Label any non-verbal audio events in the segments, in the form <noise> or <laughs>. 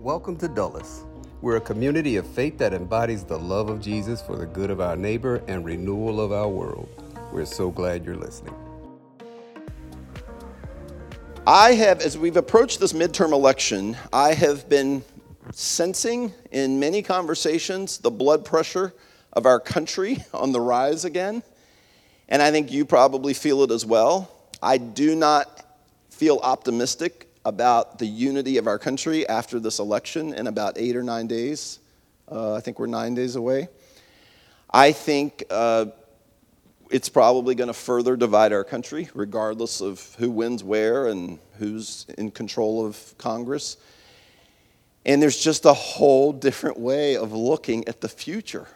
Welcome to Dulles. We're a community of faith that embodies the love of Jesus for the good of our neighbor and renewal of our world. We're so glad you're listening. I have, as we've approached this midterm election, I have been sensing in many conversations the blood pressure of our country <laughs> on the rise again. And I think you probably feel it as well. I do not feel optimistic about the unity of our country after this election in about eight or nine days. Uh, I think we're nine days away. I think uh, it's probably going to further divide our country, regardless of who wins where and who's in control of Congress. And there's just a whole different way of looking at the future.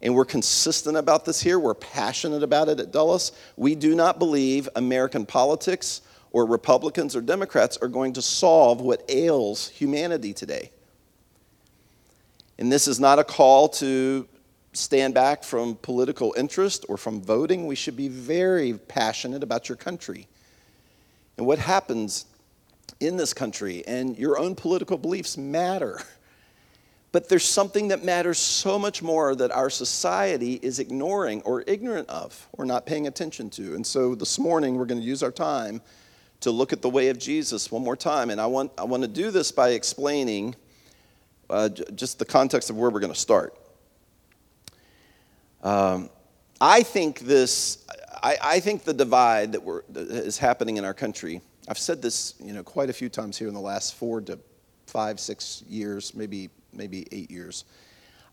And we're consistent about this here. We're passionate about it at Dulles. We do not believe American politics or Republicans or Democrats are going to solve what ails humanity today. And this is not a call to stand back from political interest or from voting. We should be very passionate about your country and what happens in this country. And your own political beliefs matter. But there's something that matters so much more that our society is ignoring or ignorant of or not paying attention to. And so this morning, we're going to use our time to look at the way of Jesus one more time. And I want, I want to do this by explaining uh, just the context of where we're going to start. Um, I think this, I, I, think the divide that, we're, that is happening in our country, I've said this you know, quite a few times here in the last four to five, six years, maybe, maybe eight years.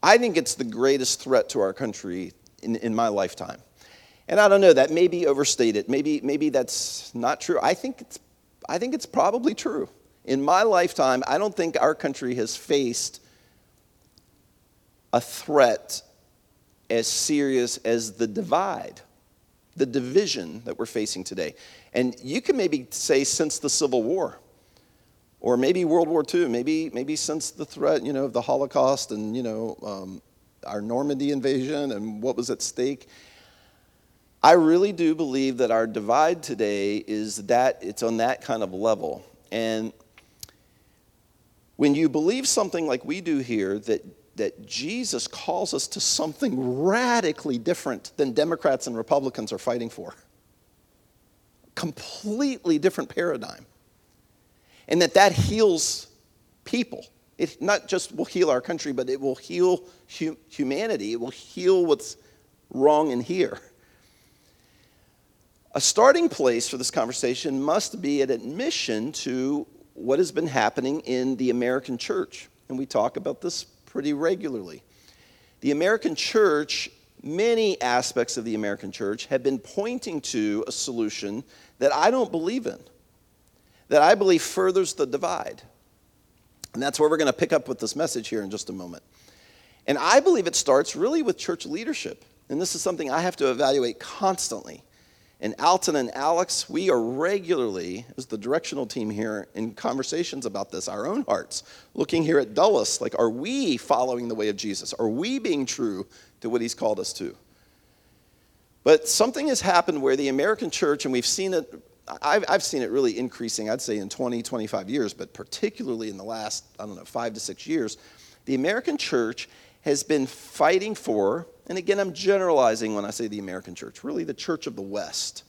I think it's the greatest threat to our country in, in my lifetime. And I don't know, that may be overstated. Maybe, maybe that's not true. I think, it's, I think it's probably true. In my lifetime, I don't think our country has faced a threat as serious as the divide, the division that we're facing today. And you can maybe say since the Civil War, or maybe World War II, maybe, maybe since the threat, you know, of the Holocaust and, you know, um, our Normandy invasion and what was at stake. I really do believe that our divide today is that it's on that kind of level. And when you believe something like we do here, that, that Jesus calls us to something radically different than Democrats and Republicans are fighting for, completely different paradigm, and that that heals people. It not just will heal our country, but it will heal hu- humanity. It will heal what's wrong in here. A starting place for this conversation must be an admission to what has been happening in the American church. And we talk about this pretty regularly. The American church, many aspects of the American church, have been pointing to a solution that I don't believe in, that I believe furthers the divide. And that's where we're going to pick up with this message here in just a moment. And I believe it starts really with church leadership. And this is something I have to evaluate constantly. And Alton and Alex, we are regularly, as the directional team here, in conversations about this, our own hearts, looking here at Dulles, like, are we following the way of Jesus? Are we being true to what he's called us to? But something has happened where the American church, and we've seen it, I've, I've seen it really increasing, I'd say in 20, 25 years, but particularly in the last, I don't know, five to six years, the American church has been fighting for and again, I'm generalizing when I say the American church, really the church of the West,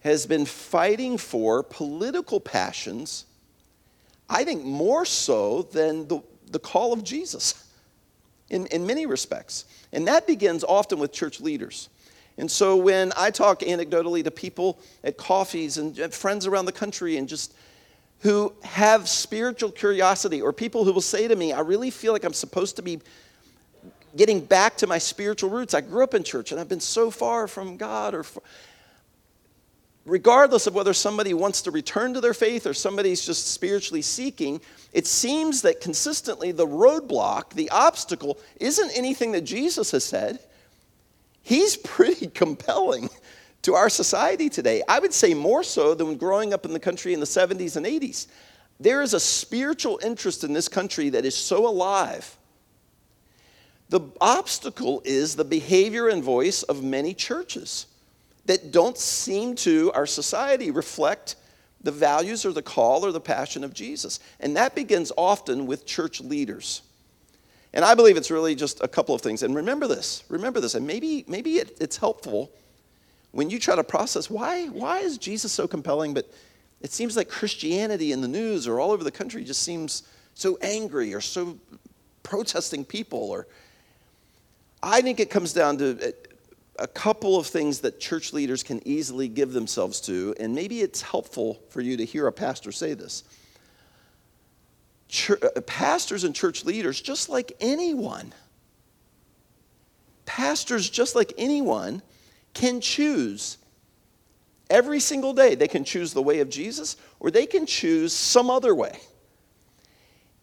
has been fighting for political passions, I think more so than the, the call of Jesus in, in many respects. And that begins often with church leaders. And so when I talk anecdotally to people at coffees and friends around the country and just who have spiritual curiosity, or people who will say to me, I really feel like I'm supposed to be getting back to my spiritual roots. I grew up in church and I've been so far from God or regardless of whether somebody wants to return to their faith or somebody's just spiritually seeking, it seems that consistently the roadblock, the obstacle, isn't anything that Jesus has said. He's <laughs> pretty compelling to our society today. I would say more so than when growing up in the country in the 70s and 80s. There is a spiritual interest in this country that is so alive the obstacle is the behavior and voice of many churches that don't seem to, our society, reflect the values or the call or the passion of Jesus. And that begins often with church leaders. And I believe it's really just a couple of things. And remember this, remember this, and maybe, maybe it, it's helpful when you try to process why, why is Jesus so compelling, but it seems like Christianity in the news or all over the country just seems so angry or so protesting people or I think it comes down to a couple of things that church leaders can easily give themselves to, and maybe it's helpful for you to hear a pastor say this. Church, uh, pastors and church leaders, just like anyone, pastors, just like anyone, can choose every single day. They can choose the way of Jesus or they can choose some other way.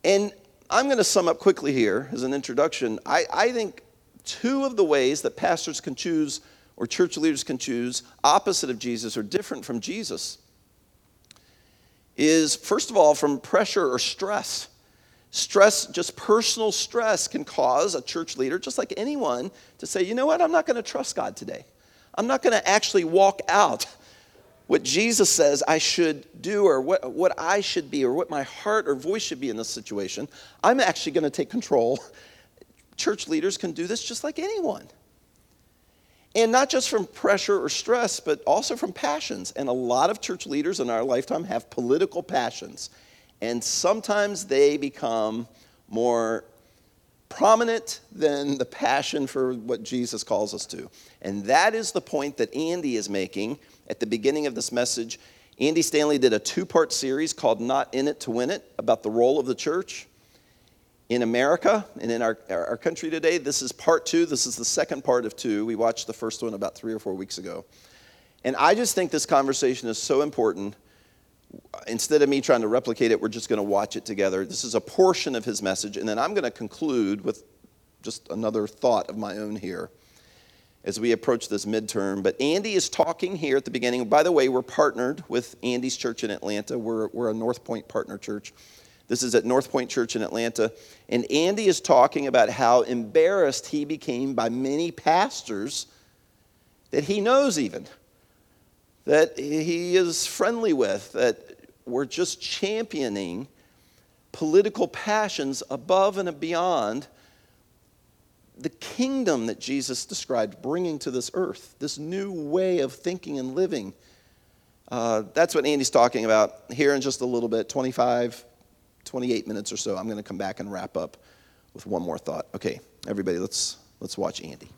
And I'm going to sum up quickly here as an introduction. I, I think two of the ways that pastors can choose or church leaders can choose opposite of Jesus or different from Jesus is first of all from pressure or stress. Stress, just personal stress, can cause a church leader, just like anyone, to say, you know what, I'm not going to trust God today. I'm not going to actually walk out what Jesus says I should do or what, what I should be or what my heart or voice should be in this situation. I'm actually going to take control church leaders can do this just like anyone. And not just from pressure or stress, but also from passions. And a lot of church leaders in our lifetime have political passions. And sometimes they become more prominent than the passion for what Jesus calls us to. And that is the point that Andy is making at the beginning of this message. Andy Stanley did a two part series called Not In It to Win It about the role of the church in America and in our, our country today. This is part two. This is the second part of two. We watched the first one about three or four weeks ago. And I just think this conversation is so important. Instead of me trying to replicate it, we're just going to watch it together. This is a portion of his message, and then I'm going to conclude with just another thought of my own here as we approach this midterm. But Andy is talking here at the beginning. By the way, we're partnered with Andy's church in Atlanta. We're, we're a North Point partner church. This is at North Point Church in Atlanta. And Andy is talking about how embarrassed he became by many pastors that he knows, even, that he is friendly with, that were just championing political passions above and beyond the kingdom that Jesus described bringing to this earth, this new way of thinking and living. Uh, that's what Andy's talking about here in just a little bit 25, 28 minutes or so. I'm going to come back and wrap up with one more thought. Okay, everybody, let's let's watch Andy.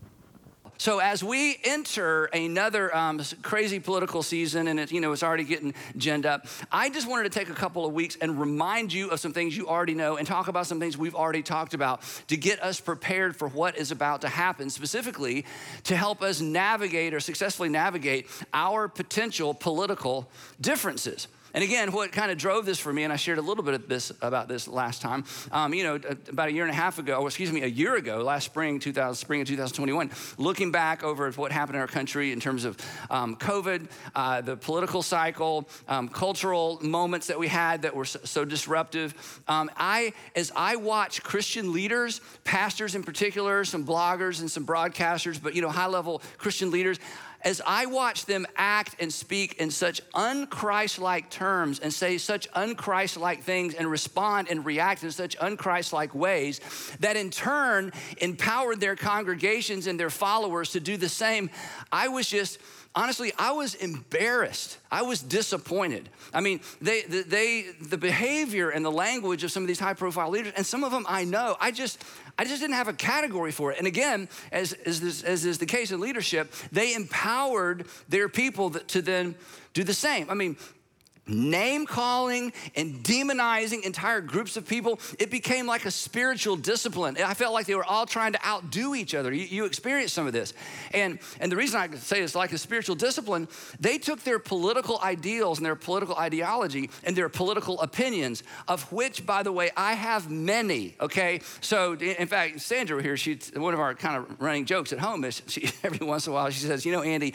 So as we enter another um, crazy political season, and it, you know it's already getting ginned up, I just wanted to take a couple of weeks and remind you of some things you already know, and talk about some things we've already talked about to get us prepared for what is about to happen. Specifically, to help us navigate or successfully navigate our potential political differences. And again, what kind of drove this for me, and I shared a little bit of this about this last time. Um, you know, about a year and a half ago, excuse me, a year ago, last spring, 2000, spring of 2021, looking back over what happened in our country in terms of um, COVID, uh, the political cycle, um, cultural moments that we had that were so, so disruptive. Um, I, as I watch Christian leaders, pastors in particular, some bloggers and some broadcasters, but you know, high-level Christian leaders as I watch them act and speak in such unchristlike terms and say such unchristlike things and respond and react in such unchristlike ways that in turn empowered their congregations and their followers to do the same, I was just honestly, I was embarrassed. I was disappointed. I mean, they, they, the behavior and the language of some of these high profile leaders, and some of them I know, I just, I just didn't have a category for it. And again, as, as, this, as is the case in leadership, they empowered their people to then do the same. I mean, name calling and demonizing entire groups of people, it became like a spiritual discipline. I felt like they were all trying to outdo each other. You, you experienced some of this. And, and the reason I say it's like a spiritual discipline, they took their political ideals and their political ideology and their political opinions, of which, by the way, I have many, okay? So, in fact, Sandra here, she's one of our kind of running jokes at home is she, <laughs> every once in a while, she says, you know, Andy,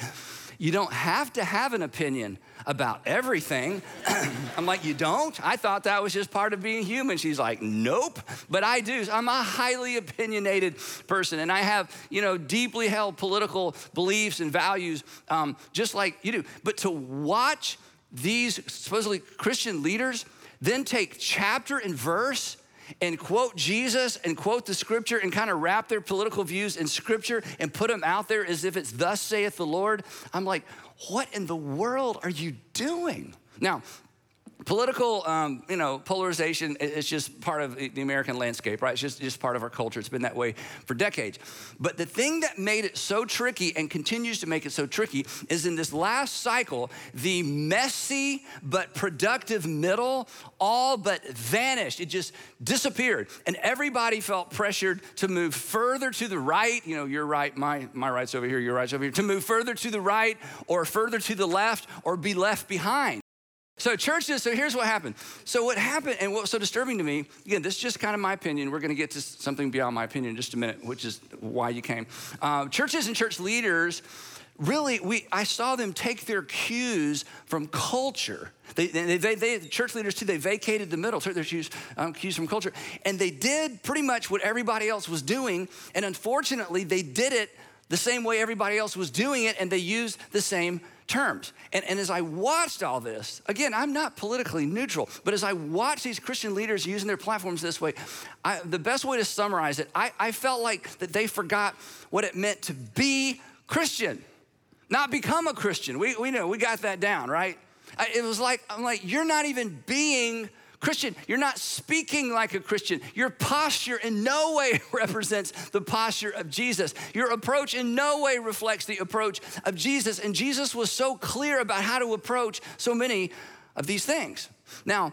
you don't have to have an opinion about everything. <clears throat> I'm like, You don't? I thought that was just part of being human. She's like, Nope, but I do. I'm a highly opinionated person, and I have, you know, deeply held political beliefs and values, um, just like you do. But to watch these supposedly Christian leaders then take chapter and verse and quote Jesus and quote the scripture and kind of wrap their political views in scripture and put them out there as if it's thus saith the Lord. I'm like, what in the world are you doing? Now, political um, you know polarization is just part of the american landscape right? It's just, just part of our culture. It's been that way for decades. But the thing that made it so tricky and continues to make it so tricky is in this last cycle the messy but productive middle all but vanished. It just disappeared. And everybody felt pressured to move further to the right. You know your right my, my right's over here your right's over here. To move further to the right or further to the left or be left behind so churches, so here's what happened. So what happened, and what was so disturbing to me, again, this is just kind of my opinion. We're going to get to something beyond my opinion in just a minute, which is why you came. Uh, churches and church leaders, really, we I saw them take their cues from culture. They, they, they, they church leaders too, they vacated the middle, took their cues, um, cues from culture, and they did pretty much what everybody else was doing. And unfortunately, they did it the same way everybody else was doing it, and they used the same terms. And, and as I watched all this, again, I'm not politically neutral, but as I watched these Christian leaders using their platforms this way, I, the best way to summarize it, I, I felt like that they forgot what it meant to be Christian, not become a Christian. We, we know, we got that down, right? It was like, I'm like, you're not even being Christian, you're not speaking like a Christian. Your posture in no way <laughs> represents the posture of Jesus. Your approach in no way reflects the approach of Jesus. And Jesus was so clear about how to approach so many of these things. Now,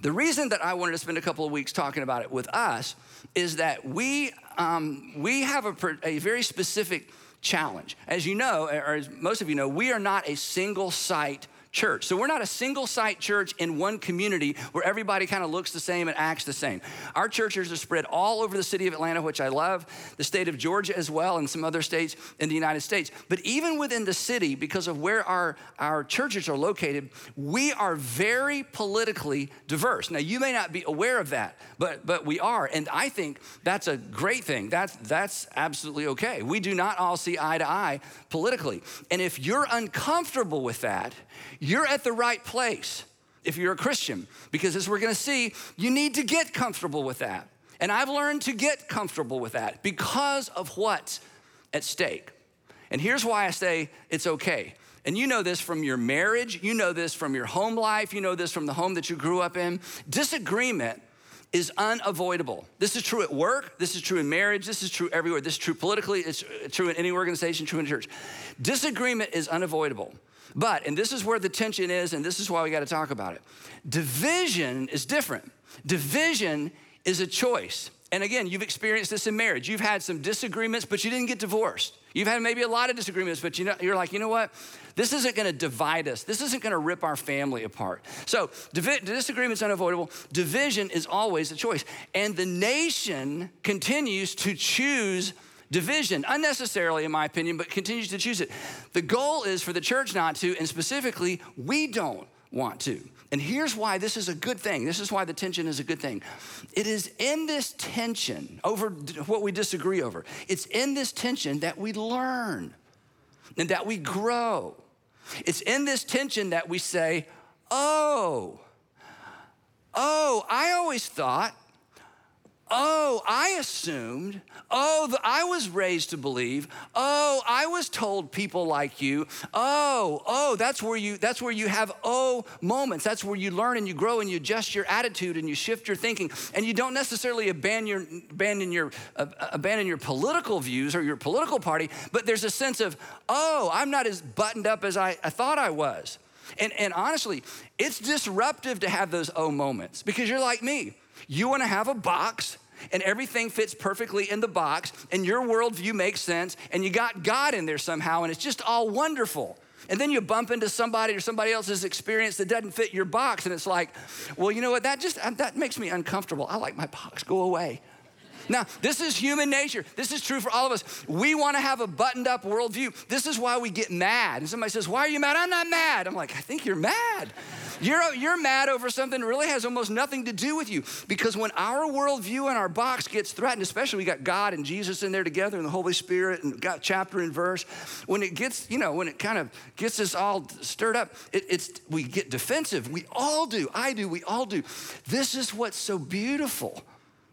the reason that I wanted to spend a couple of weeks talking about it with us is that we, um, we have a, a very specific challenge. As you know, or as most of you know, we are not a single site church. So we're not a single site church in one community where everybody kind of looks the same and acts the same. Our churches are spread all over the city of Atlanta, which I love, the state of Georgia as well, and some other states in the United States. But even within the city, because of where our, our churches are located, we are very politically diverse. Now, you may not be aware of that, but, but we are. And I think that's a great thing. That's, that's absolutely okay. We do not all see eye to eye politically. And if you're uncomfortable with that, you're at the right place if you're a Christian, because as we're gonna see, you need to get comfortable with that. And I've learned to get comfortable with that because of what's at stake. And here's why I say it's okay. And you know this from your marriage, you know this from your home life, you know this from the home that you grew up in. Disagreement is unavoidable. This is true at work, this is true in marriage, this is true everywhere. This is true politically, it's true in any organization, true in church. Disagreement is unavoidable. But, and this is where the tension is, and this is why we got to talk about it. Division is different. Division is a choice. And again, you've experienced this in marriage. You've had some disagreements, but you didn't get divorced. You've had maybe a lot of disagreements, but you know, you're like, you know what? This isn't gonna divide us. This isn't gonna rip our family apart. So, divi- disagreement's unavoidable. Division is always a choice. And the nation continues to choose division, unnecessarily, in my opinion, but continues to choose it. The goal is for the church not to, and specifically, we don't want to. And here's why this is a good thing. This is why the tension is a good thing. It is in this tension over what we disagree over, it's in this tension that we learn and that we grow. It's in this tension that we say, oh, oh, I always thought Oh, I assumed. Oh, I was raised to believe. Oh, I was told people like you. Oh, oh, that's where you that's where you have oh moments. That's where you learn and you grow and you adjust your attitude and you shift your thinking. And you don't necessarily abandon your abandon your uh, abandon your political views or your political party, but there's a sense of, "Oh, I'm not as buttoned up as I, I thought I was." And, and honestly, it's disruptive to have those oh moments because you're like me. You want to have a box and everything fits perfectly in the box, and your worldview makes sense, and you got God in there somehow, and it's just all wonderful. And then you bump into somebody or somebody else's experience that doesn't fit your box, and it's like, well, you know what? That just that makes me uncomfortable. I like my box. Go away. Now, this is human nature. This is true for all of us. We want to have a buttoned up worldview. This is why we get mad. And somebody says, Why are you mad? I'm not mad. I'm like, I think you're mad. You're, you're mad over something that really has almost nothing to do with you. Because when our worldview and our box gets threatened, especially we got God and Jesus in there together and the Holy Spirit and got chapter and verse, when it gets, you know, when it kind of gets us all stirred up, it, it's we get defensive. We all do. I do. We all do. This is what's so beautiful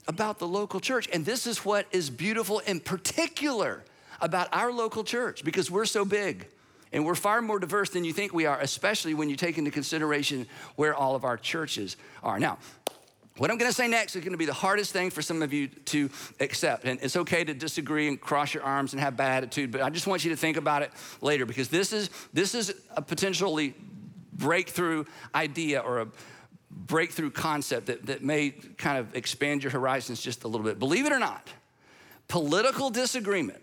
about the local church. And this is what is beautiful in particular about our local church because we're so big. And we're far more diverse than you think we are, especially when you take into consideration where all of our churches are. Now, what I'm gonna say next is gonna be the hardest thing for some of you to accept. And it's okay to disagree and cross your arms and have bad attitude, but I just want you to think about it later because this is, this is a potentially breakthrough idea or a breakthrough concept that, that may kind of expand your horizons just a little bit. Believe it or not, political disagreement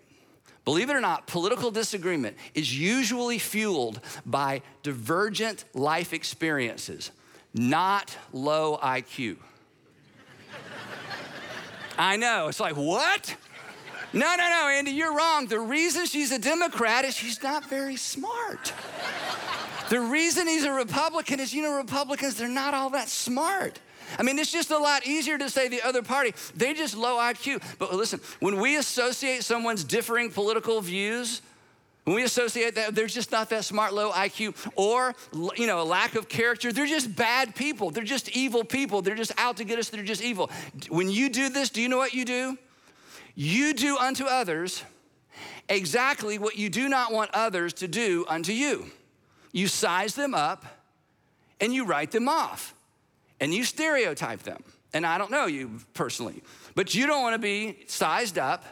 Believe it or not, political disagreement is usually fueled by divergent life experiences, not low IQ. <laughs> I know, it's like, what? No, no, no, Andy, you're wrong. The reason she's a Democrat is she's not very smart. The reason he's a Republican is, you know, Republicans, they're not all that smart. I mean, it's just a lot easier to say the other party, they just low IQ. But listen, when we associate someone's differing political views, when we associate that, they're just not that smart, low IQ, or you know, a lack of character. They're just bad people. They're just evil people. They're just out to get us. They're just evil. When you do this, do you know what you do? You do unto others exactly what you do not want others to do unto you. You size them up and you write them off and you stereotype them. And I don't know you personally, but you don't want to be sized up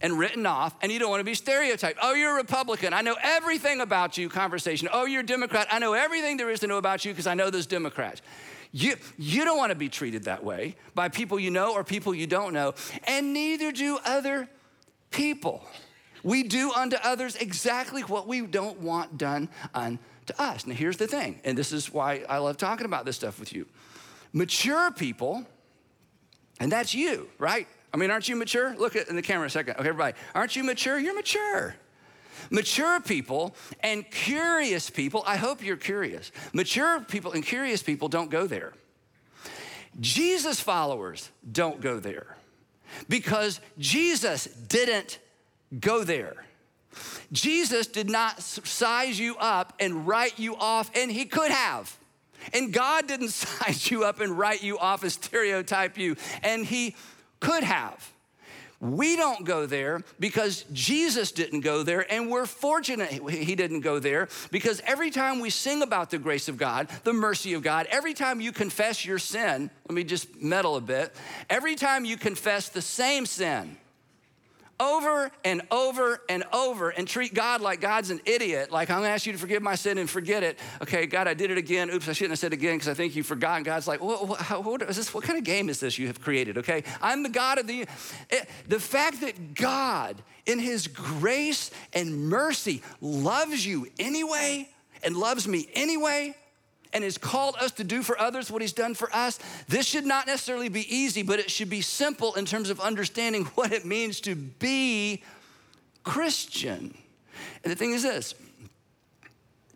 and written off, and you don't want to be stereotyped. Oh, you're a Republican. I know everything about you, conversation. Oh, you're a Democrat. I know everything there is to know about you because I know those Democrats. You, you don't want to be treated that way by people you know or people you don't know, and neither do other people. We do unto others exactly what we don't want done unto us. Now, here's the thing, and this is why I love talking about this stuff with you. Mature people, and that's you, right? I mean, aren't you mature? Look in the camera a second. Okay, everybody. Aren't you mature? You're mature. Mature people and curious people, I hope you're curious. Mature people and curious people don't go there. Jesus followers don't go there because Jesus didn't go there. Jesus did not size you up and write you off, and he could have. And God didn't <laughs> size you up and write you off and stereotype you, and He could have. We don't go there because Jesus didn't go there, and we're fortunate he didn't go there because every time we sing about the grace of God, the mercy of God, every time you confess your sin, let me just meddle a bit, every time you confess the same sin, over and over and over and treat God like God's an idiot. Like, I'm gonna ask you to forgive my sin and forget it. Okay, God, I did it again. Oops, I shouldn't have said it again because I think you've forgotten. God's like, what, what, what, is this, what kind of game is this you have created? Okay, I'm the God of the. It, the fact that God, in His grace and mercy, loves you anyway and loves me anyway and has called us to do for others what he's done for us, this should not necessarily be easy, but it should be simple in terms of understanding what it means to be Christian. And the thing is this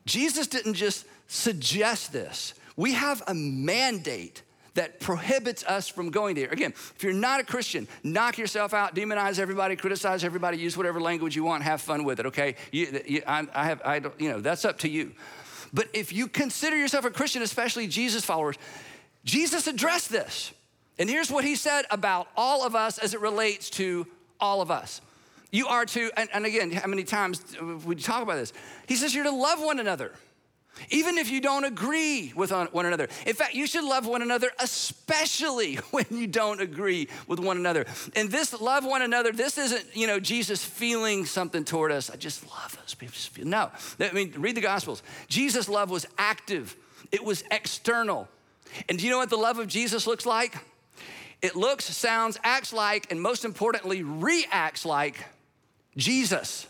Jesus didn't just suggest this, we have a mandate that prohibits us from going there. Again, if you're not a Christian, knock yourself out, demonize everybody, criticize everybody, use whatever language you want, have fun with it. Okay, you, you, I, I, have, I you know, that's up to you. But if you consider yourself a Christian, especially Jesus followers, Jesus addressed this. And here's what he said about all of us as it relates to all of us. You are to, and, and again, how many times we talk about this? He says you're to love one another even if you don't agree with one another. In fact, you should love one another, especially <laughs> when you don't agree with one another. And this love one another, this isn't, you know, Jesus feeling something toward us. I just love those people. No, I mean, read the Gospels. Jesus' love was active, it was external. And do you know what the love of Jesus looks like? It looks, sounds, acts like, and most importantly, reacts like Jesus.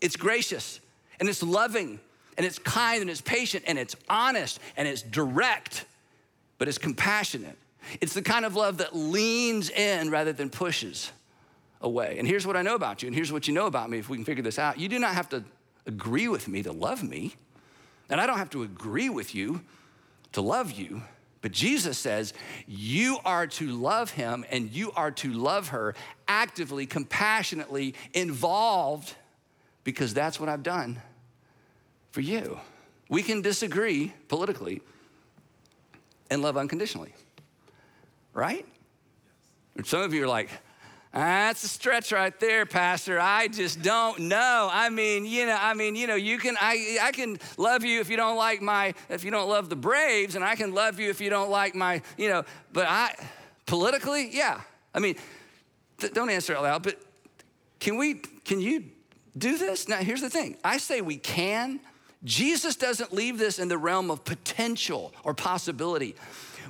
It's gracious and it's loving and it's kind and it's patient and it's honest and it's direct, but it's compassionate. It's the kind of love that leans in rather than pushes away. And here's what I know about you, and here's what you know about me if we can figure this out. You do not have to agree with me to love me, and I don't have to agree with you to love you. But Jesus says you are to love him and you are to love her actively, compassionately, involved, because that's what I've done for you. We can disagree politically and love unconditionally, right? Some of you are like, that's a stretch right there, Pastor. I just don't know. I mean, you know, I mean, you know, you can I I can love you if you don't like my if you don't love the Braves, and I can love you if you don't like my, you know, but I politically, yeah. I mean, th- don't answer it loud, but can we can you do this? Now here's the thing. I say we can. Jesus doesn't leave this in the realm of potential or possibility.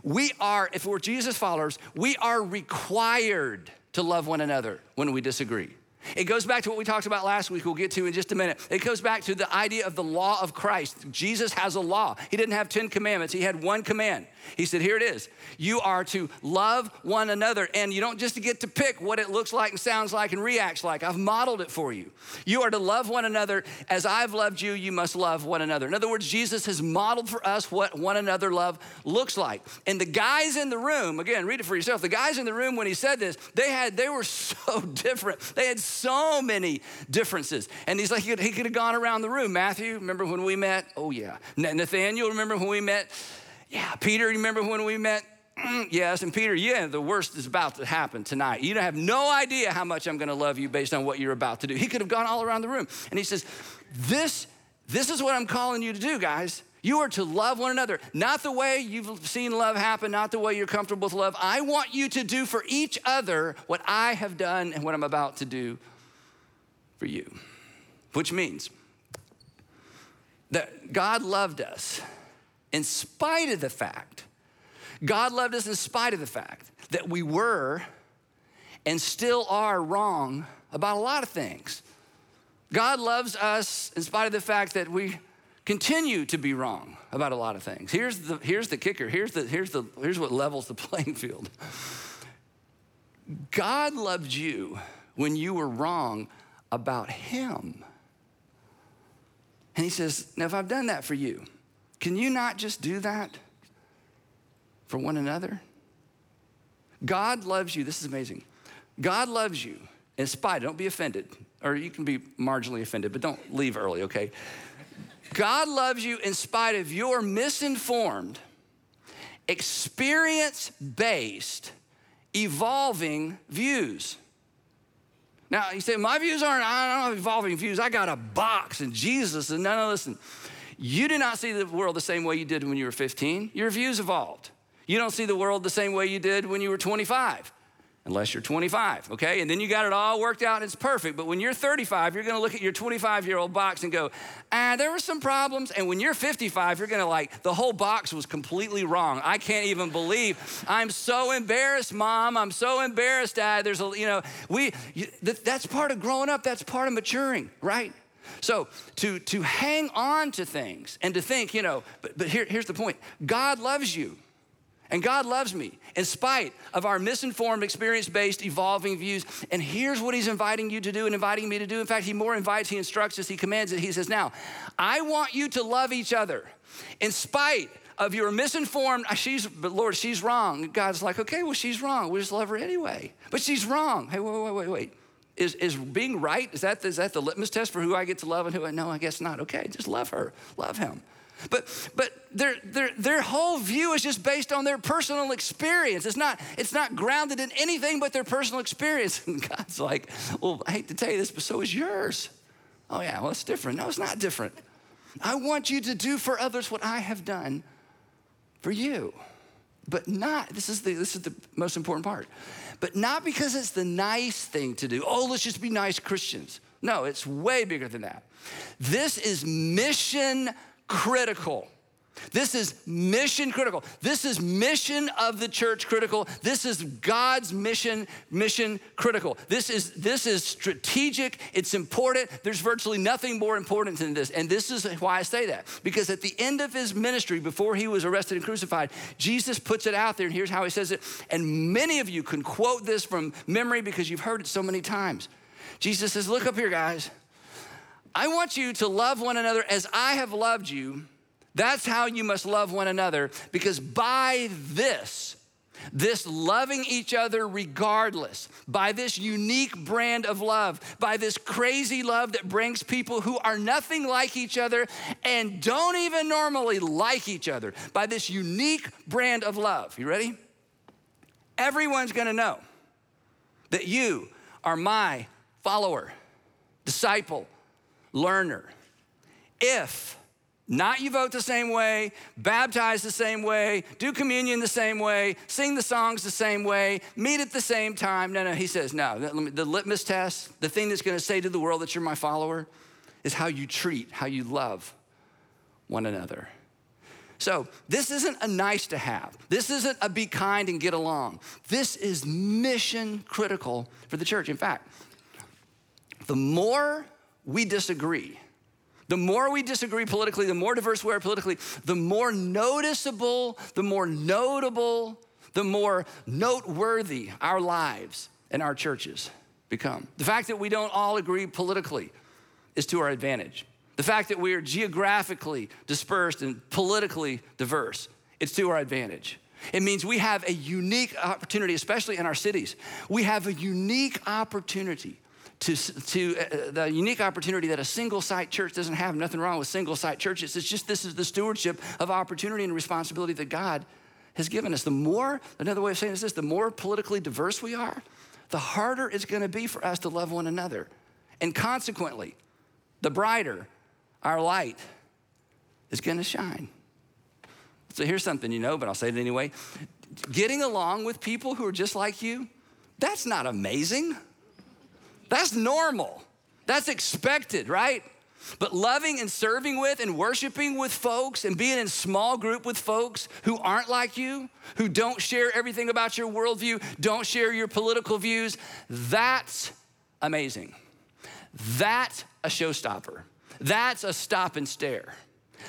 We are, if we're Jesus followers, we are required to love one another when we disagree. It goes back to what we talked about last week, we'll get to in just a minute. It goes back to the idea of the law of Christ. Jesus has a law. He didn't have 10 commandments, he had one command. He said, Here it is. You are to love one another. And you don't just get to pick what it looks like and sounds like and reacts like. I've modeled it for you. You are to love one another as I've loved you, you must love one another. In other words, Jesus has modeled for us what one another love looks like. And the guys in the room, again, read it for yourself. The guys in the room when he said this, they had they were <laughs> so different. They had so many differences. And he's like, he could, have gone around the room. Matthew, remember when we met? Oh, yeah. Nathaniel, remember when we met? Yeah. Peter, you remember when we met? Mm, yes. And Peter, yeah, the worst is about to happen tonight. You don't have no idea how much I'm going to love you based on what you're about to do. He could have gone all around the room. And he says, This, this is what I'm calling you to do, guys. You are to love one another, not the way you've seen love happen, not the way you're comfortable with love. I want you to do for each other what I have done and what I'm about to do for you, which means that God loved us in spite of the fact, God loved us in spite of the fact that we were and still are wrong about a lot of things. God loves us in spite of the fact that we continue to be wrong about a lot of things. Here's the, here's the kicker. Here's, the, here's, the, here's what levels the playing field. God loved you when you were wrong about Him. And He says, Now, if I've done that for you, can you not just do that for one another? God loves you. This is amazing. God loves you in spite, don't be offended, or you can be marginally offended, but don't leave early, okay? God loves you in spite of your misinformed, experience based, evolving views. Now, you say, my views aren't, I don't have evolving views. I got a box and Jesus. And no, no, listen. You do not see the world the same way you did when you were 15. Your views evolved. You don't see the world the same way you did when you were 25 unless you're 25, okay? And then you got it all worked out and it's perfect. But when you're 35, you're gonna look at your 25 year old box and go, ah, there were some problems. And when you're 55, you're gonna like, the whole box was completely wrong. I can't even believe. I'm so embarrassed, mom. I'm so embarrassed, dad. There's a, you know, we, that's part of growing up, that's part of maturing, right? So to, to hang on to things and to think, you know, but, but here, here's the point God loves you. And God loves me in spite of our misinformed, experience based, evolving views. And here's what He's inviting you to do and inviting me to do. In fact, He more invites, He instructs us, He commands it. He says, Now, I want you to love each other in spite of your misinformed, uh, she's, but Lord, she's wrong. God's like, okay, well, she's wrong. We just love her anyway. But she's wrong. Hey, wait, wait, wait, wait. Is, is being right, is that, is that the litmus test for who I get to love and who I know? I guess not. Okay, just love her, love him. But, but their, their, their whole view is just based on their personal experience. It's not, it's not grounded in anything but their personal experience. <laughs> And God's like, well, I hate to tell you this, but so is yours. Oh, yeah, well, it's different. No, it's not different. I want you to do for others what I have done for you. But not, this is the, this is the most important part, but not because it's the nice thing to do. Oh, let's just be nice Christians. No, it's way bigger than that. This is mission critical. This is mission critical. This is mission of the church critical. This is God's mission mission critical. This is this is strategic. It's important. There's virtually nothing more important than this. And this is why I say that. Because at the end of his ministry before he was arrested and crucified, Jesus puts it out there and here's how he says it. And many of you can quote this from memory because you've heard it so many times. Jesus says, "Look up here, guys. I want you to love one another as I have loved you." That's how you must love one another because by this, this loving each other regardless, by this unique brand of love, by this crazy love that brings people who are nothing like each other and don't even normally like each other, by this unique brand of love. You ready? Everyone's gonna know that you are my follower, disciple, learner. If not you vote the same way, baptize the same way, do communion the same way, sing the songs the same way, meet at the same time. No, no, he says, no. The litmus test, the thing that's gonna say to the world that you're my follower, is how you treat, how you love one another. So, this isn't a nice to have. This isn't a be kind and get along. This is mission critical for the church. In fact, the more we disagree, the more we disagree politically, the more diverse we are politically, the more noticeable, the more notable, the more noteworthy our lives and our churches become. The fact that we don't all agree politically is to our advantage. The fact that we are geographically dispersed and politically diverse, it's to our advantage. It means we have a unique opportunity, especially in our cities. We have a unique opportunity to, to uh, the unique opportunity that a single site church doesn't have. Nothing wrong with single site churches. It's just this is the stewardship of opportunity and responsibility that God has given us. The more, another way of saying this is, the more politically diverse we are, the harder it's going to be for us to love one another. And consequently, the brighter our light is going to shine. So here's something you know, but I'll say it anyway. Getting along with people who are just like you, that's not amazing. That's normal. That's expected, right? But loving and serving with and worshiping with folks and being in small group with folks who aren't like you, who don't share everything about your worldview, don't share your political views, that's amazing. That's a showstopper. That's a stop and stare.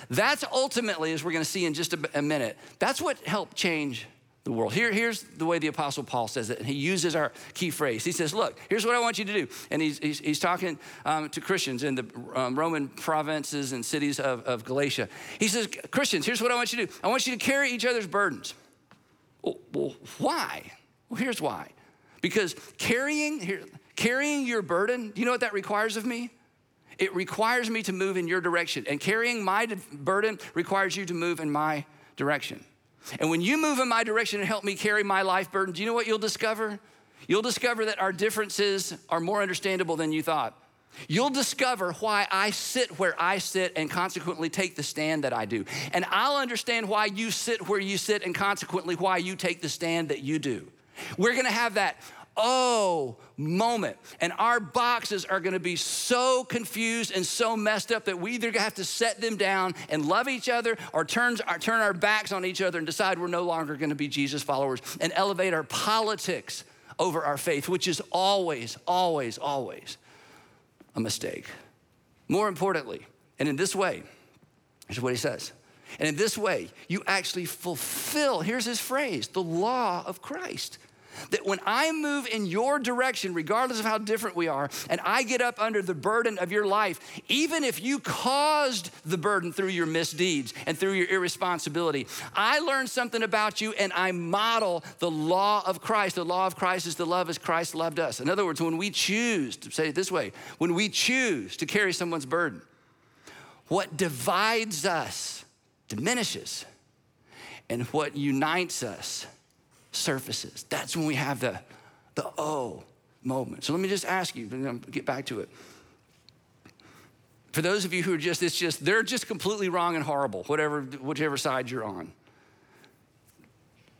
That's ultimately, as we're gonna see in just a, a minute, that's what helped change the world. Here, here's the way the Apostle Paul says it, and he uses our key phrase. He says, Look, here's what I want you to do. And he's, he's, he's talking um, to Christians in the um, Roman provinces and cities of, of Galatia. He says, Christians, here's what I want you to do I want you to carry each other's burdens. Well, well why? Well, here's why. Because carrying, here, carrying your burden, do you know what that requires of me? It requires me to move in your direction. And carrying my burden requires you to move in my direction. And when you move in my direction and help me carry my life burden, do you know what you'll discover? You'll discover that our differences are more understandable than you thought. You'll discover why I sit where I sit and consequently take the stand that I do. And I'll understand why you sit where you sit and consequently why you take the stand that you do. We're gonna have that oh moment. And our boxes are gonna be so confused and so messed up that we either have to set them down and love each other or turn our, turn our backs on each other and decide we're no longer gonna be Jesus followers and elevate our politics over our faith, which is always, always, always a mistake. More importantly, and in this way, here's what he says. And in this way, you actually fulfill, here's his phrase, the law of Christ. That when I move in your direction, regardless of how different we are, and I get up under the burden of your life, even if you caused the burden through your misdeeds and through your irresponsibility, I learn something about you and I model the law of Christ. The law of Christ is the love as Christ loved us. In other words, when we choose, to say it this way, when we choose to carry someone's burden, what divides us diminishes, and what unites us surfaces. That's when we have the, the oh moment. So let me just ask you, get back to it. For those of you who are just, it's just, they're just completely wrong and horrible, whatever, whichever side you're on.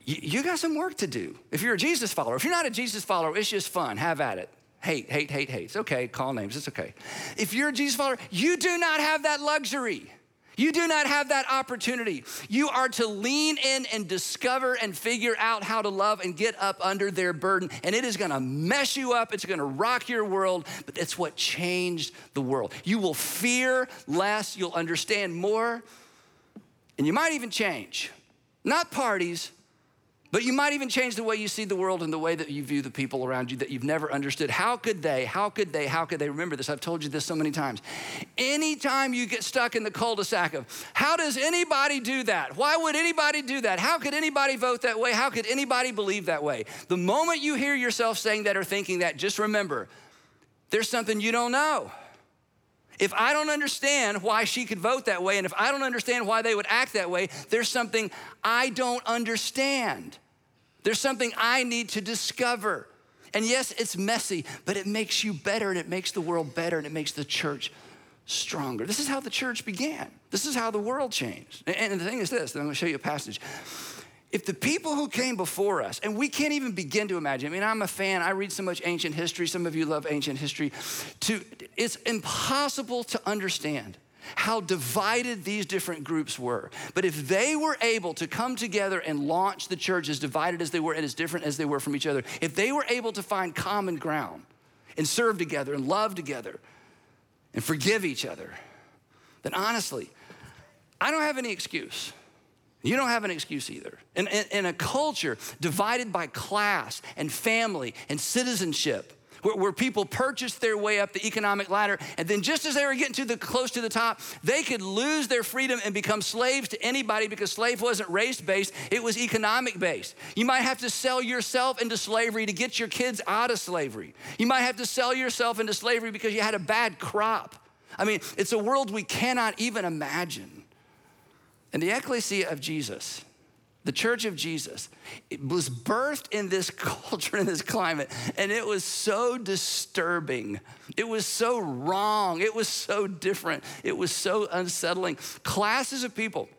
You, you got some work to do. If you're a Jesus follower, if you're not a Jesus follower, it's just fun. Have at it. Hate, hate, hate, hate. It's okay. Call names. It's okay. If you're a Jesus follower, you do not have that luxury. You do not have that opportunity. You are to lean in and discover and figure out how to love and get up under their burden. And it is gonna mess you up, it's gonna rock your world, but it's what changed the world. You will fear less, you'll understand more, and you might even change. Not parties, but you might even change the way you see the world and the way that you view the people around you that you've never understood. How could they? How could they? How could they? Remember this, I've told you this so many times. Anytime you get stuck in the cul de sac of, how does anybody do that? Why would anybody do that? How could anybody vote that way? How could anybody believe that way? The moment you hear yourself saying that or thinking that, just remember there's something you don't know. If I don't understand why she could vote that way, and if I don't understand why they would act that way, there's something I don't understand. There's something I need to discover. And yes, it's messy, but it makes you better and it makes the world better and it makes the church stronger. This is how the church began. This is how the world changed. And the thing is this, and I'm gonna show you a passage if the people who came before us, and we can't even begin to imagine, I mean, I'm a fan, I read so much ancient history, some of you love ancient history, to, it's impossible to understand how divided these different groups were. But if they were able to come together and launch the church as divided as they were and as different as they were from each other, if they were able to find common ground and serve together and love together and forgive each other, then honestly, I don't have any excuse you don't have an excuse either. In, in, in, a culture divided by class and family and citizenship, where, where, people purchased their way up the economic ladder, and then just as they were getting to the close to the top, they could lose their freedom and become slaves to anybody because slave wasn't race based, it was economic based. You might have to sell yourself into slavery to get your kids out of slavery. You might have to sell yourself into slavery because you had a bad crop. I mean, it's a world we cannot even imagine. And the ecclesia of Jesus, the church of Jesus, it was birthed in this <laughs> culture, in this climate, and it was so disturbing. It was so wrong. It was so different. It was so unsettling. Classes of people,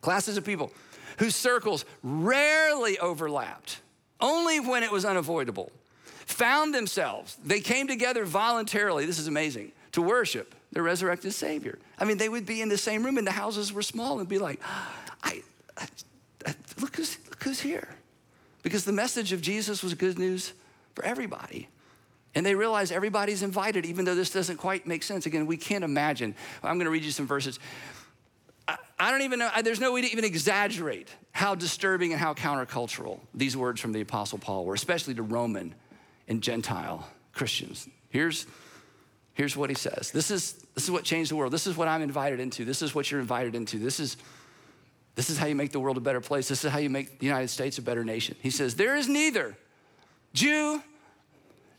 classes of people whose circles rarely overlapped, only when it was unavoidable, found themselves, they came together voluntarily. This is amazing to worship the resurrected Savior. I mean, they would be in the same room and the houses were small and be like, I, I, I, look, who's, look who's here. Because the message of Jesus was good news for everybody. And they realize everybody's invited, even though this doesn't quite make sense. Again, we can't imagine. I'm going to read you some verses. I, I don't even know, there's no way to even exaggerate how disturbing and how countercultural these words from the Apostle Paul were, especially to Roman and Gentile Christians. Here's Here's what he says. This is, this is what changed the world. This is what I'm invited into. This is what you're invited into. This is, this is how you make the world a better place. This is how you make the United States a better nation. He says, There is neither Jew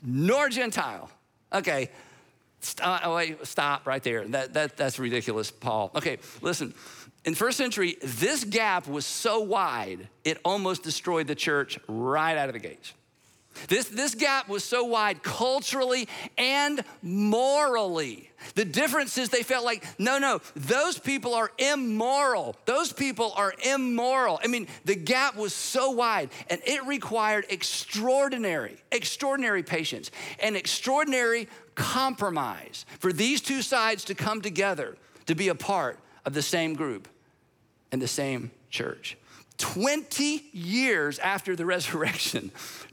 nor Gentile. Okay, stop, oh, wait, stop right there. That, that, that's ridiculous, Paul. Okay, listen. In first century, this gap was so wide, it almost destroyed the church right out of the gates. This, this gap was so wide culturally and morally. The difference is they felt like, no, no, those people are immoral. Those people are immoral. I mean, the gap was so wide and it required extraordinary, extraordinary patience and extraordinary compromise for these two sides to come together to be a part of the same group and the same church. 20 years after the <laughs> resurrection,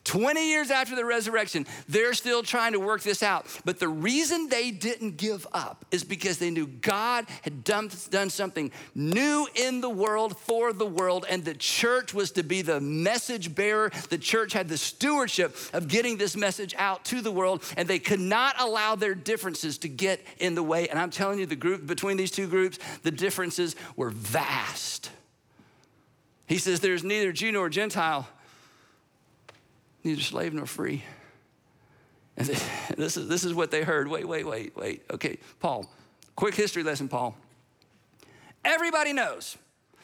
20 years after the resurrection, they're still trying to work this out. But the reason they didn't give up is because they knew God had done, done something new in the world for the world, and the church was to be the message bearer. The church had the stewardship of getting this message out to the world, and they could not allow their differences to get in the way. And I'm telling you, the group between these two groups, the differences were vast. He says, There's neither Jew nor Gentile neither slave nor free. And <laughs> this is, this is what they heard. Wait, wait, wait, wait. Okay, Paul, quick history lesson, Paul. Everybody knows,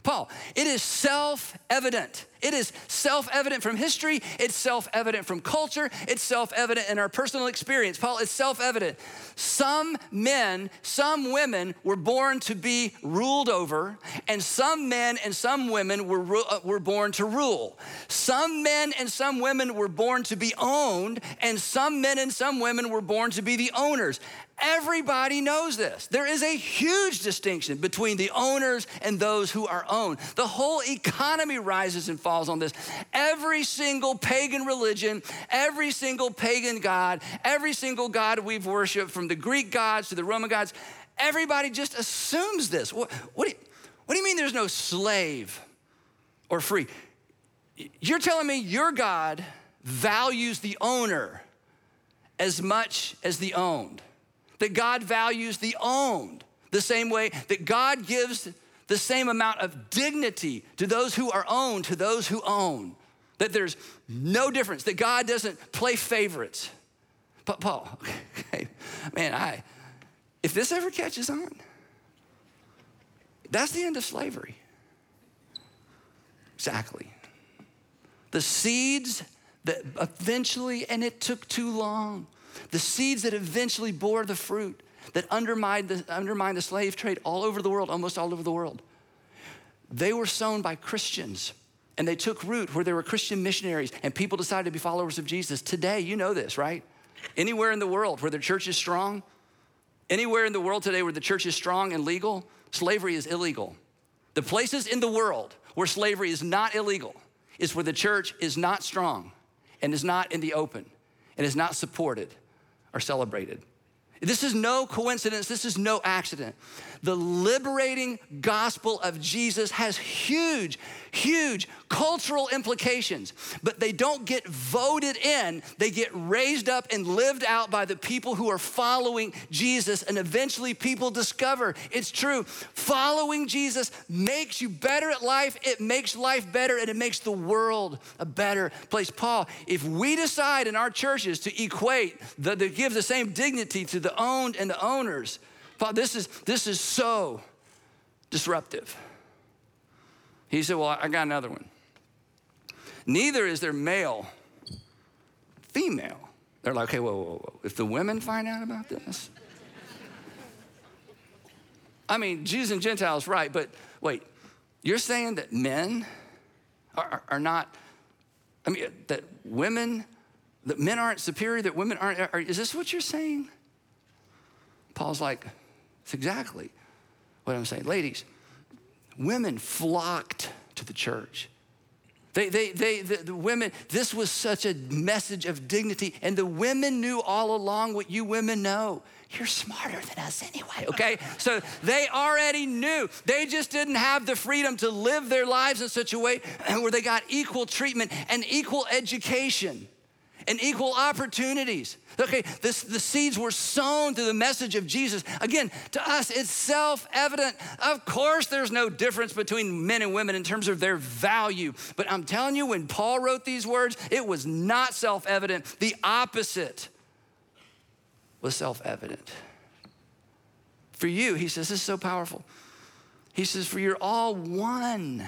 Paul, it is self evident It is self evident from history, it's self evident from culture, it's self evident in our personal experience. Paul, it's self evident. Some men, some women were born to be ruled over, and some men and some women were, uh, were born to rule. Some men and some women were born to be owned, and some men and some women were born to be the owners. Everybody knows this. There is a huge distinction between the owners and those who are owned. The whole economy rises and falls on this. Every single pagan religion, every single pagan god, every single god we've worshiped, from the Greek gods to the Roman gods, everybody just assumes this. What, what, do, you, what do you mean there's no slave or free? You're telling me your God values the owner as much as the owned that God values the owned the same way that God gives the same amount of dignity to those who are owned to those who own. That there's no difference, that God doesn't play favorites. But Paul, <laughs> okay, man, I, if this ever catches on, that's the end of slavery. Exactly. The seeds that eventually, and it took too long, the seeds that eventually bore the fruit that undermined the, undermined the slave trade all over the world, almost all over the world. They were sown by Christians and they took root where there were Christian missionaries and people decided to be followers of Jesus. Today, you know this, right? Anywhere in the world where the church is strong, anywhere in the world today where the church is strong and legal, slavery is illegal. The places in the world where slavery is not illegal is where the church is not strong and is not in the open and is not supported are celebrated. This is no coincidence, this is no accident. The liberating gospel of Jesus has huge, huge cultural implications, but they don't get voted in. They get raised up and lived out by the people who are following Jesus, and eventually people discover it's true. Following Jesus makes you better at life, it makes life better, and it makes the world a better place. Paul, if we decide in our churches to equate, the, to give the same dignity to the owned and the owners, this is, this is so disruptive. He said, Well, I got another one. Neither is there male, female. They're like, okay, whoa, whoa, whoa. If the women find out about this, I mean, Jews and Gentiles, right, but wait, you're saying that men are, are, not, I mean, that women, that men aren't superior, that women aren't, are, is this what you're saying? Paul's like, it's exactly what I'm saying. Ladies, women flocked to the church. They, they, they, the, the, women, this was such a message of dignity. And the women knew all along what you women know. You're smarter than us anyway, okay? so they already knew. They just didn't have the freedom to live their lives in such a way where they got equal treatment and equal education and equal opportunities. Okay, this, the seeds were sown through the message of Jesus. Again, to us, it's self evident. Of course, there's no difference between men and women in terms of their value. But I'm telling you, when Paul wrote these words, it was not self evident. The opposite was self evident. For you, he says, this is so powerful. He says, for you're all one.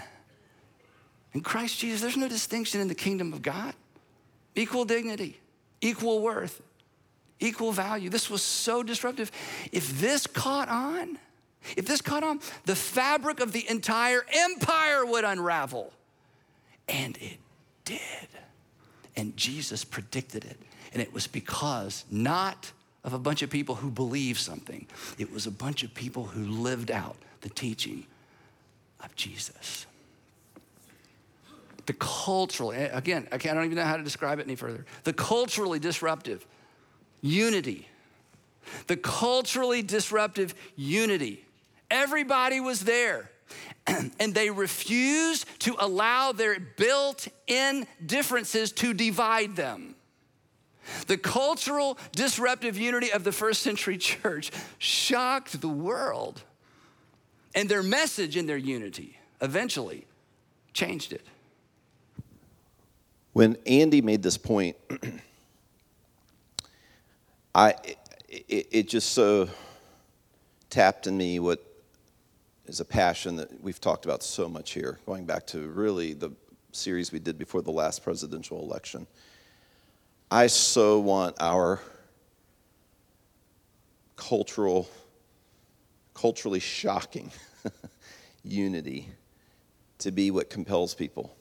In Christ Jesus, there's no distinction in the kingdom of God equal dignity, equal worth, equal value. This was so disruptive. If this caught on, if this caught on, the fabric of the entire empire would unravel. And it did. And Jesus predicted it. And it was because not of a bunch of people who believed something, it was a bunch of people who lived out the teaching of Jesus the cultural, again, I don't even know how to describe it any further. The culturally disruptive unity. The culturally disruptive unity. Everybody was there. <clears throat> and they refused to allow their built in differences to divide them. The cultural disruptive unity of the first century church shocked the world. And their message in their unity eventually changed it. When Andy made this point, <clears throat> I it, it just so tapped in me what is a passion that we've talked about so much here, going back to really the series we did before the last presidential election. I so want our cultural, culturally shocking <laughs> unity to be what compels people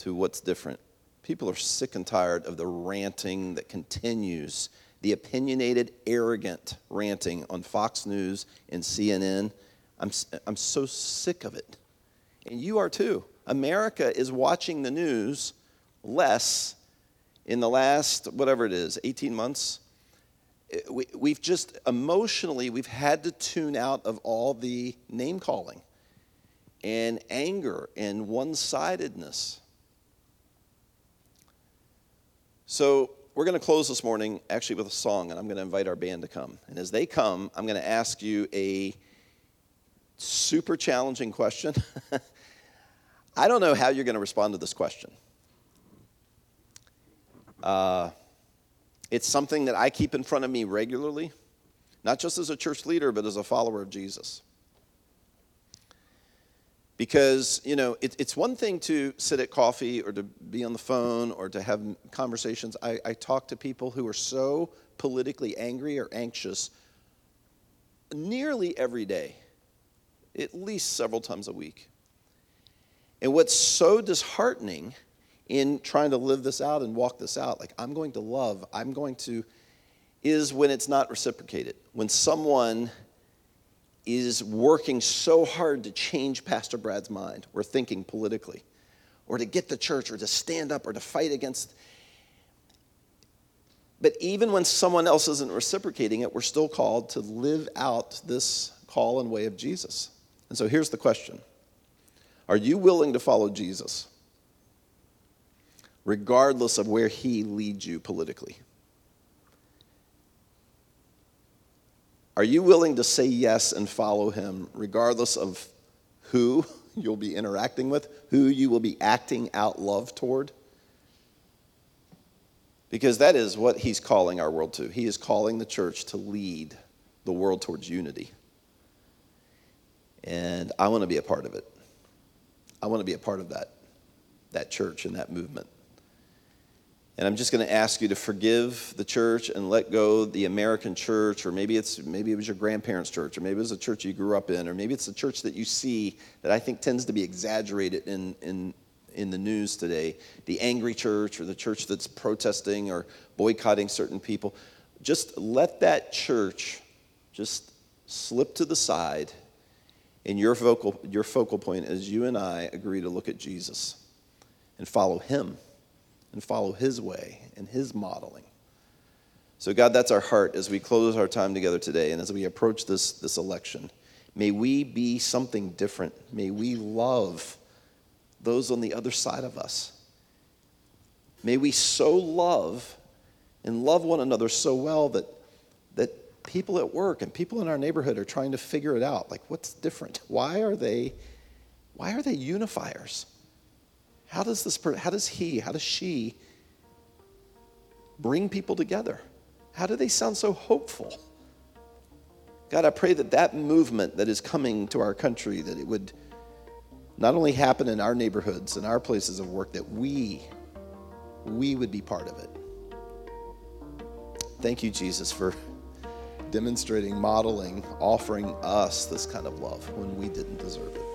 to what's different. People are sick and tired of the ranting that continues, the opinionated, arrogant ranting on Fox News and CNN. I'm, I'm so sick of it. And you are too. America is watching the news less in the last, whatever it is, 18 months. Eh, we, we've just emotionally, we've had to tune out of all the name calling and anger and one sidedness. So, we're going to close this morning actually with a song, and I'm going to invite our band to come. And as they come, I'm going to ask you a super challenging question. <laughs> I don't know how you're going to respond to this question. Uh, it's something that I keep in front of me regularly, not just as a church leader, but as a follower of Jesus. Because, you know, it, it's one thing to sit at coffee or to be on the phone or to have conversations. I, I talk to people who are so politically angry or anxious nearly every day, at least several times a week. And what's so disheartening in trying to live this out and walk this out, like I'm going to love, I'm going to, is when it's not reciprocated. When someone is working so hard to change Pastor Brad's mind or thinking politically, or to get the church, or to stand up, or to fight against. But even when someone else isn't reciprocating it, we're still called to live out this call and way of Jesus. And so here's the question are you willing to follow Jesus, regardless of where he leads you politically? Are you willing to say yes and follow him, regardless of who you'll be interacting with, who you will be acting out love toward? Because that is what he's calling our world to. He is calling the church to lead the world towards unity. And I want to be a part of it. I want to be a part of that, that church and that movement. And I'm just going to ask you to forgive the church and let go the American church, or maybe it's maybe it was your grandparents' church, or maybe it was a church you grew up in, or maybe it's the church that you see that I think tends to be exaggerated in, in, in the news today. The angry church, or the church that's protesting or boycotting certain people. Just let that church just slip to the side and your focal, your focal point is you and I agree to look at Jesus and follow him and follow his way and his modeling. So, God, that's our heart as we close our time together today and as we approach this, this election. May we be something different. May we love those on the other side of us. May we so love and love one another so well that, that people at work and people in our neighborhood are trying to figure it out. Like, what's different? Why are they, why are they unifiers? How does this, how does he, how does she bring people together? How do they sound so hopeful? God, I pray that that movement that is coming to our country, that it would not only happen in our neighborhoods and our places of work, that we, we would be part of it. Thank you, Jesus, for demonstrating, modeling, offering us this kind of love when we didn't deserve it.